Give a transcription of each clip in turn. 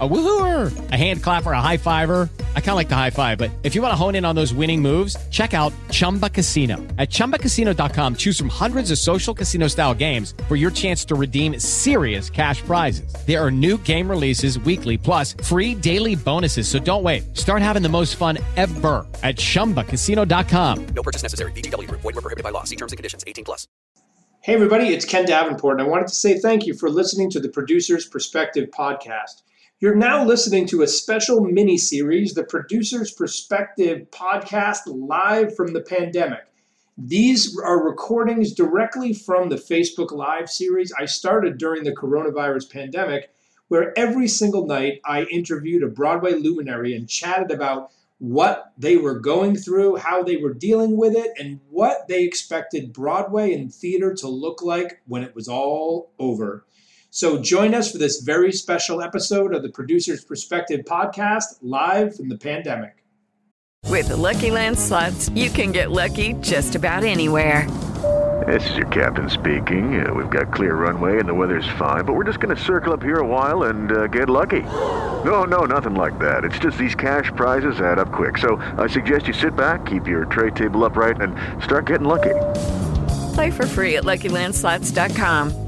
a woohooer, a hand clapper, a high fiver? I kind of like the high five, but if you want to hone in on those winning moves, check out Chumba Casino. At chumbacasino.com, choose from hundreds of social casino style games for your chance to redeem serious cash prizes. There are new game releases weekly, plus free daily bonuses. So don't wait. Start having the most fun ever at chumbacasino.com. No purchase necessary. VGW Group. Void were prohibited by law. See terms and conditions. 18 plus. Hey, everybody, it's Ken Davenport, and I wanted to say thank you for listening to the Producer's Perspective podcast. You're now listening to a special mini series, the Producer's Perspective podcast, live from the pandemic. These are recordings directly from the Facebook Live series I started during the coronavirus pandemic, where every single night I interviewed a Broadway luminary and chatted about what they were going through, how they were dealing with it, and what they expected Broadway and theater to look like when it was all over. So join us for this very special episode of the Producer's Perspective podcast, live from the pandemic. With the Lucky Land slots, you can get lucky just about anywhere. This is your captain speaking. Uh, we've got clear runway and the weather's fine, but we're just going to circle up here a while and uh, get lucky. No, no, nothing like that. It's just these cash prizes add up quick. So I suggest you sit back, keep your tray table upright, and start getting lucky. Play for free at LuckyLandSlots.com.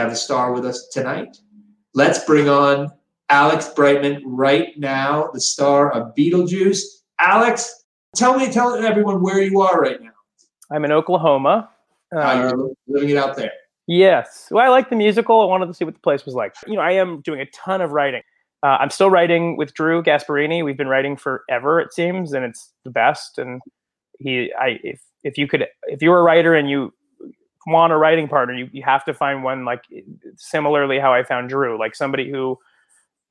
Have a star with us tonight. Let's bring on Alex Brightman right now, the star of Beetlejuice. Alex, tell me, tell everyone where you are right now. I'm in Oklahoma. Um, you're living it out there. yes. Well, I like the musical. I wanted to see what the place was like. You know, I am doing a ton of writing. Uh, I'm still writing with Drew Gasparini. We've been writing forever, it seems, and it's the best. And he, I, if if you could, if you're a writer and you want a writing partner, you, you have to find one like similarly how I found Drew, like somebody who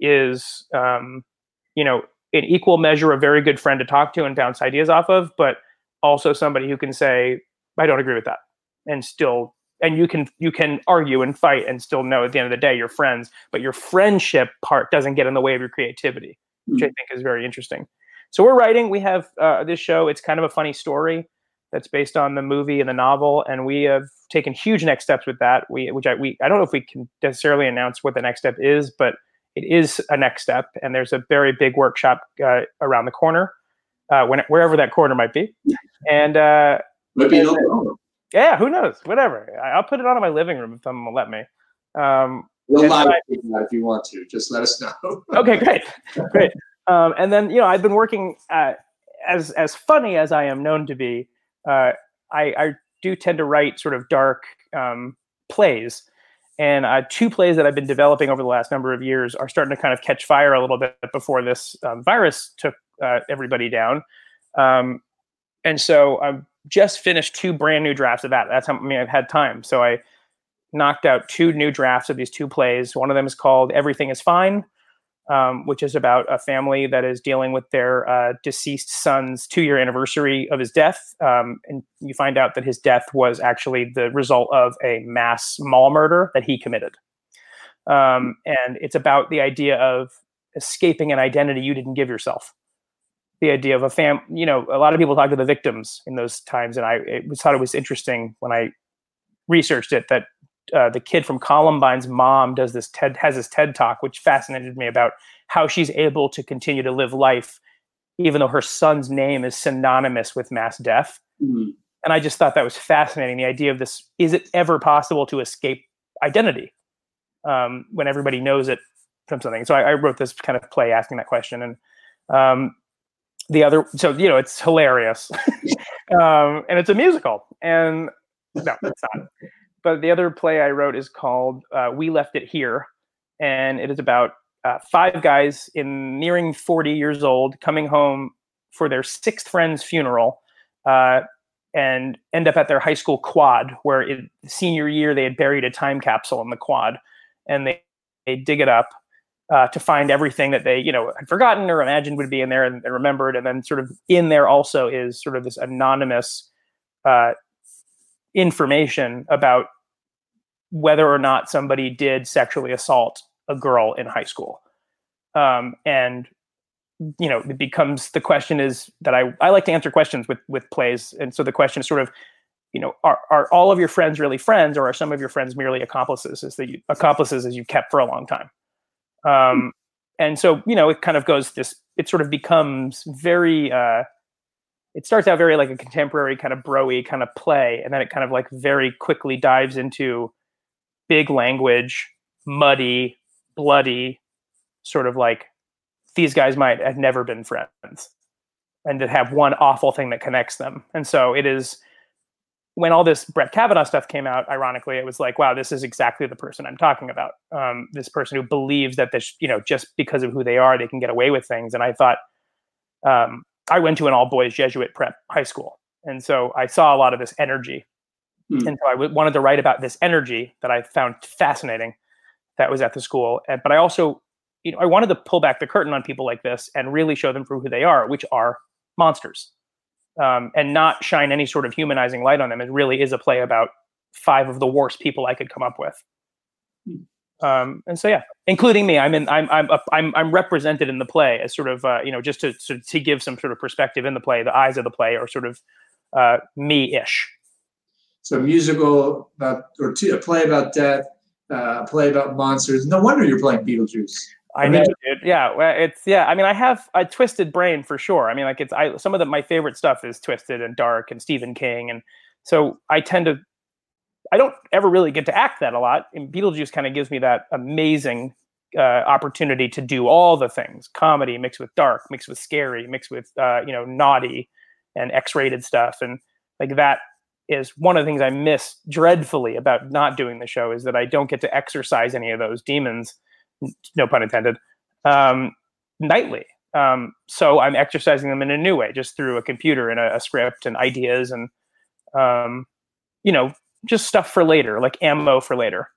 is, um, you know, in equal measure a very good friend to talk to and bounce ideas off of, but also somebody who can say, I don't agree with that, and still, and you can you can argue and fight and still know at the end of the day you're friends, but your friendship part doesn't get in the way of your creativity, which I think is very interesting. So we're writing. We have uh, this show. It's kind of a funny story that's based on the movie and the novel, and we have taken huge next steps with that. We, which I, we, I don't know if we can necessarily announce what the next step is, but it is a next step, and there's a very big workshop uh, around the corner, uh, when, wherever that corner might be, and uh, Might be and, yeah, who knows? Whatever. I- I'll put it on in my living room if someone will let me. Um, We'll live I- if you want to. Just let us know. okay, great, great. Um, and then you know, I've been working uh, as as funny as I am known to be. Uh, I, I do tend to write sort of dark um, plays, and uh, two plays that I've been developing over the last number of years are starting to kind of catch fire a little bit before this um, virus took uh, everybody down. Um, and so I've just finished two brand new drafts of that. That's how I mean I've had time. So I knocked out two new drafts of these two plays. One of them is called Everything Is Fine, um, which is about a family that is dealing with their uh, deceased son's two year anniversary of his death. Um, and you find out that his death was actually the result of a mass mall murder that he committed. Um, and it's about the idea of escaping an identity you didn't give yourself. The idea of a fam, you know, a lot of people talk to the victims in those times, and I it was, thought it was interesting when I researched it that uh, the kid from Columbine's mom does this TED has this TED talk, which fascinated me about how she's able to continue to live life, even though her son's name is synonymous with mass death. Mhm. And I just thought that was fascinating. The idea of this: is it ever possible to escape identity um, when everybody knows it from something? So I, I wrote this kind of play asking that question, and um, the other, so you know, it's hilarious, um, and it's a musical, and no, it's not. But the other play I wrote is called uh, "We Left It Here," and it is about uh, five guys in nearing 40 years old coming home for their sixth friend's funeral uh, and end up at their high school quad where in senior year they had buried a time capsule in the quad and they, they dig it up uh, to find everything that they you know had forgotten or imagined would be in there and, and remembered and then sort of in there also is sort of this anonymous uh, information about whether or not somebody did sexually assault a girl in high school. Um, and you know it becomes the question is that I, I like to answer questions with with plays. And so the question is sort of you know are, are all of your friends really friends or are some of your friends merely accomplices as that you accomplices as you've kept for a long time? Um, and so you know it kind of goes this it sort of becomes very uh, it starts out very like a contemporary kind of broy kind of play and then it kind of like very quickly dives into big language muddy bloody sort of like these guys might have never been friends and to have one awful thing that connects them. And so it is when all this Brett Kavanaugh stuff came out, ironically, it was like, wow, this is exactly the person I'm talking about. Um, this person who believes that this, you know, just because of who they are, they can get away with things. And I thought, um, I went to an all boys Jesuit prep high school. And so I saw a lot of this energy. Hmm. And so I w- wanted to write about this energy that I found fascinating that was at the school. And, but I also you know, I wanted to pull back the curtain on people like this and really show them for who they are, which are monsters, um, and not shine any sort of humanizing light on them. It really is a play about five of the worst people I could come up with. Um, and so, yeah, including me, I'm in. I'm I'm I'm I'm represented in the play as sort of uh, you know just to, to to give some sort of perspective in the play. The eyes of the play are sort of uh, me-ish. So musical about or two, a play about death, uh, a play about monsters. No wonder you're playing Beetlejuice. I know, dude. Yeah, it's yeah. I mean, I have a twisted brain for sure. I mean, like it's I some of the my favorite stuff is twisted and dark and Stephen King, and so I tend to. I don't ever really get to act that a lot, and Beetlejuice kind of gives me that amazing uh, opportunity to do all the things: comedy mixed with dark, mixed with scary, mixed with uh, you know naughty and X-rated stuff, and like that is one of the things I miss dreadfully about not doing the show is that I don't get to exercise any of those demons no pun intended, um, nightly. Um, so I'm exercising them in a new way, just through a computer and a, a script and ideas and, um, you know, just stuff for later, like ammo for later.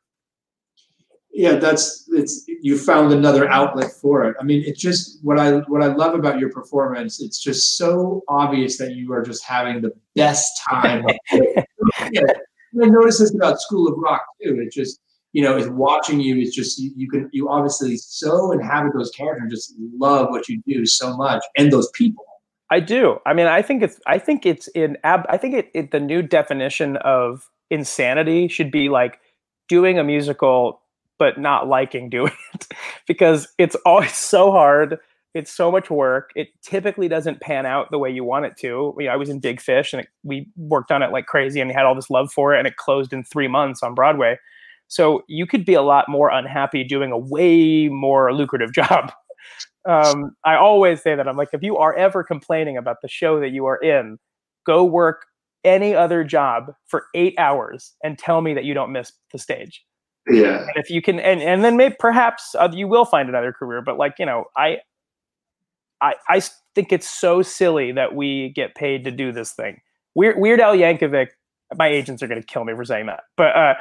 Yeah, that's it's you found another outlet for it. I mean, it's just what I what I love about your performance. It's just so obvious that you are just having the best time. yeah, I noticed this about School of Rock too. It just you know is watching you it's just you, you can you obviously so inhabit those characters and just love what you do so much and those people. I do. I mean, I think it's. I think it's in. Ab, I think it, it. The new definition of insanity should be like doing a musical but not liking doing it because it's always so hard. It's so much work. It typically doesn't pan out the way you want it to. Know, I was in Big Fish and it, we worked on it like crazy and had all this love for it and it closed in three months on Broadway. So you could be a lot more unhappy doing a way more lucrative job. Um, I always say that I'm like, if you are ever complaining about the show that you are in, go work any other job for eight hours and tell me that you don't miss the stage. Yeah. And if you can, and, and then maybe perhaps uh, you will find another career. But like you know, I, I, I think it's so silly that we get paid to do this thing. Weird, Weird Al Yankovic. My agents are going to kill me for saying that, but uh,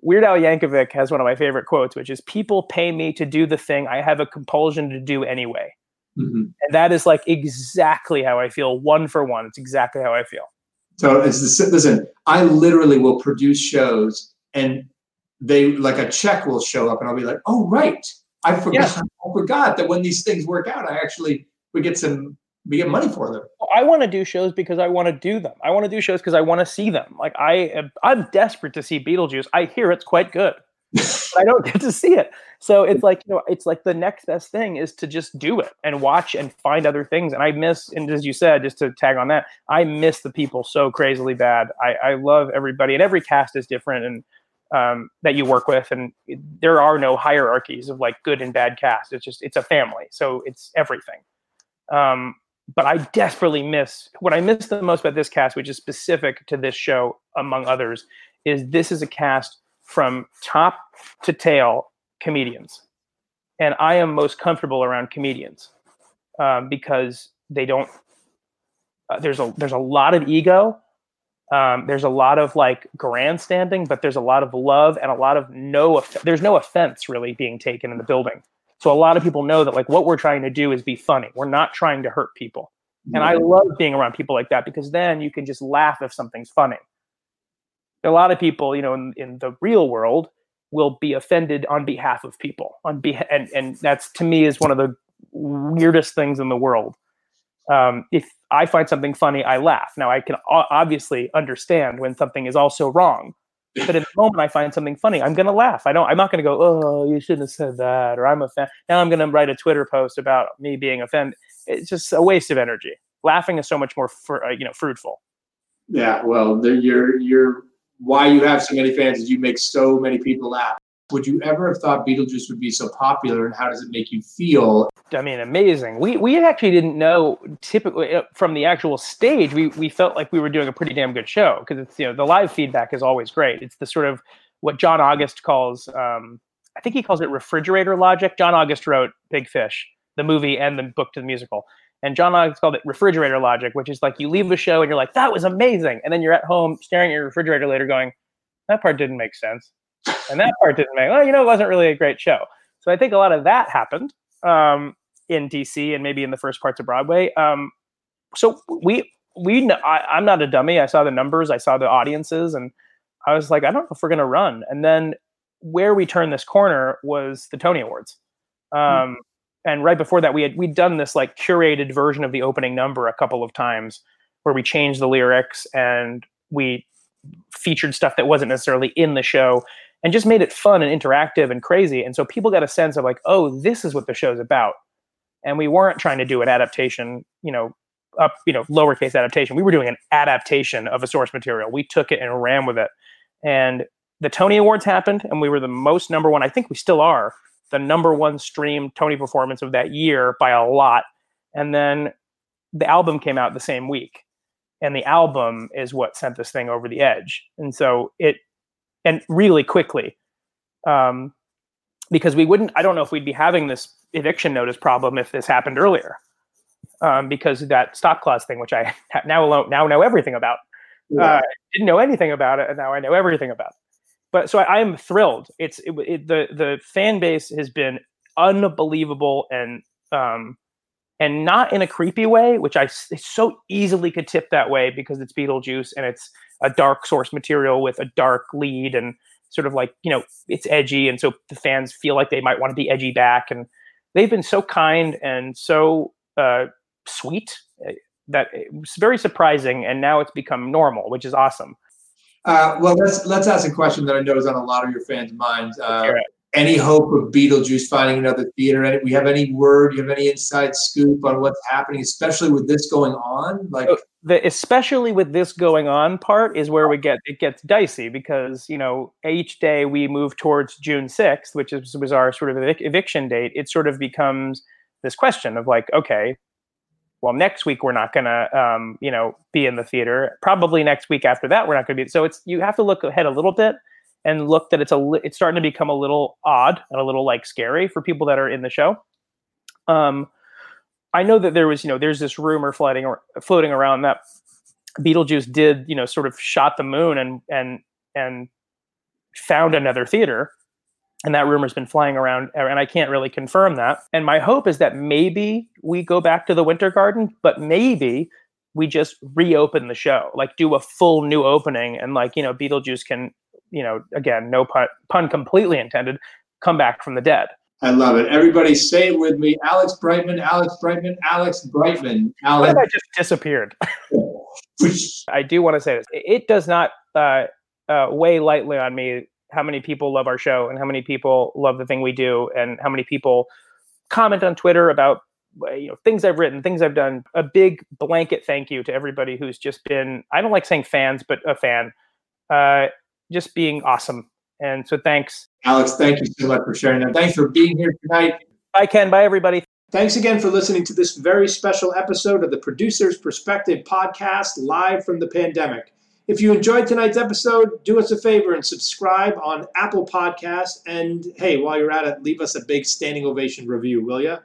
Weird Al Yankovic has one of my favorite quotes, which is "People pay me to do the thing I have a compulsion to do anyway," Mhm. and that is like exactly how I feel, one for one. It's exactly how I feel. So it's the, listen, I literally will produce shows and they like a check will show up and I'll be like, oh right. I forgot I forgot that when these things work out, I actually we get some we get money for them. I want to do shows because I want to do them. I want to do shows because I want to see them. Like I, am, I'm desperate to see Beetlejuice. I hear it's quite good, but I don't get to see it. So it's like you know, it's like the next best thing is to just do it and watch and find other things. And I miss, and as you said, just to tag on that, I miss the people so crazily bad. I, I love everybody, and every cast is different, and um, that you work with, and there are no hierarchies of like good and bad cast. It's just it's a family, so it's everything. Um, but I desperately miss what I miss the most about this cast, which is specific to this show, among others, is this is a cast from top to tail comedians, and I am most comfortable around comedians um, because they don't. Uh, there's a there's a lot of ego. Um, there's a lot of like grandstanding, but there's a lot of love and a lot of no. Off- there's no offense really being taken in the building. So a lot of people know that like what we're trying to do is be funny. We're not trying to hurt people. And I love being around people like that because then you can just laugh if something's funny. A lot of people, you know, in, in the real world will be offended on behalf of people. On beha- and and that's to me is one of the weirdest things in the world. Um, if I find something funny, I laugh. Now I can obviously understand when something is also wrong, but in the moment I find something funny, I'm gonna laugh. I don't. I'm not gonna go, oh, you shouldn't have said that, or I'm offended. Now I'm gonna write a Twitter post about me being offended. It's just a waste of energy. Laughing is so much more, fr- uh, you know, fruitful. Yeah, well, you're you're why you have so many fans is you make so many people laugh. Would you ever have thought Beetlejuice would be so popular, and how does it make you feel? I mean, amazing. We we actually didn't know typically uh, from the actual stage. We we felt like we were doing a pretty damn good show because it's you know the live feedback is always great. It's the sort of what John August calls um, I think he calls it refrigerator logic. John August wrote Big Fish, the movie and the book to the musical. And John August called it refrigerator logic, which is like you leave the show and you're like, that was amazing. And then you're at home staring at your refrigerator later going, that part didn't make sense. And that part didn't make, well, you know, it wasn't really a great show. So I think a lot of that happened um, in DC and maybe in the first parts of Broadway. Um, so we, we, I, I'm not a dummy. I saw the numbers, I saw the audiences, and I was like, I don't know if we're going to run. And then where we turned this corner was the Tony Awards. Um, and right before that, we had we'd done this like curated version of the opening number a couple of times, where we changed the lyrics and we featured stuff that wasn't necessarily in the show, and just made it fun and interactive and crazy. And so people got a sense of like, oh, this is what the show's about. And we weren't trying to do an adaptation, you know, up, you know, lowercase adaptation. We were doing an adaptation of a source material. We took it and ran with it. And the Tony Awards happened, and we were the most number one. I think we still are the number one streamed Tony performance of that year by a lot. And then the album came out the same week. And the album is what sent this thing over the edge. And so it, and really quickly, um, because we wouldn't, I don't know if we'd be having this eviction notice problem if this happened earlier. Um, because that stop clause thing, which I ha- now alone, now know everything about. Uh, didn't know anything about it, and now I know everything about it but so I, I am thrilled. It's it, it, the the fan base has been unbelievable and um and not in a creepy way, which I so easily could tip that way because it's Beetlejuice and it's a dark source material with a dark lead and sort of like you know it's edgy and so the fans feel like they might want to be edgy back and they've been so kind and so uh, sweet uh, that it was very surprising and now it's become normal, which is awesome. Uh, well, let's let's ask a question that I know is on a lot of your fans' minds. Uh. Any hope of Beetlejuice finding another theater? We have any word? You have any inside scoop on what's happening, especially with this going on? Like, So the especially with this going on part is where we get it gets dicey because you know each day we move towards June sixth, which is, was our sort of evic- eviction date. It sort of becomes this question of like, okay, well, next week we're not gonna, um, you know, be in the theater. Probably next week after that we're not gonna be. So it's you have to look ahead a little bit and look that it's a li- it's starting to become a little odd and a little like scary for people that are in the show. Um, I know that there was, you know, there's this rumor floating ar- floating around that Beetlejuice did, you know, sort of shot the moon and and and found another theater and that rumor's been flying around and i can't really confirm that and my hope is that maybe we go back to the winter garden but maybe we just reopen the show like do a full new opening and like you know beetlejuice can you know again no pun, pun completely intended come back from the dead I love it. Everybody say it with me. Alex Brightman, Alex Brightman, Alex Brightman, Alex. I just disappeared i do want to say this it does not uh, uh, weigh lightly on me how many people love our show and how many people love the thing we do and how many people comment on twitter about uh, you know things i've written things i've done a big blanket thank you to everybody who's just been i don't like saying fans but a fan uh, just being awesome and so thanks Alex, thank you so much for sharing that. Thanks for being here tonight. bye ken bye everybody Thanks again for listening to this very special episode of the Producer's Perspective podcast live from the pandemic. If you enjoyed tonight's episode, do us a favor and subscribe on Apple Podcasts. And hey, while you're at it, leave us a big standing ovation review, will you?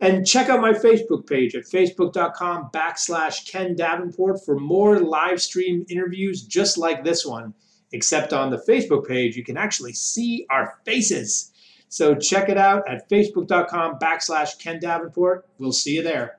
And check out my Facebook page at facebook.com backslash Ken Davenport for more live stream interviews just like this one. Except on the Facebook page, you can actually see our faces. So check it out at facebook.com backslash Ken Davenport. We'll see you there.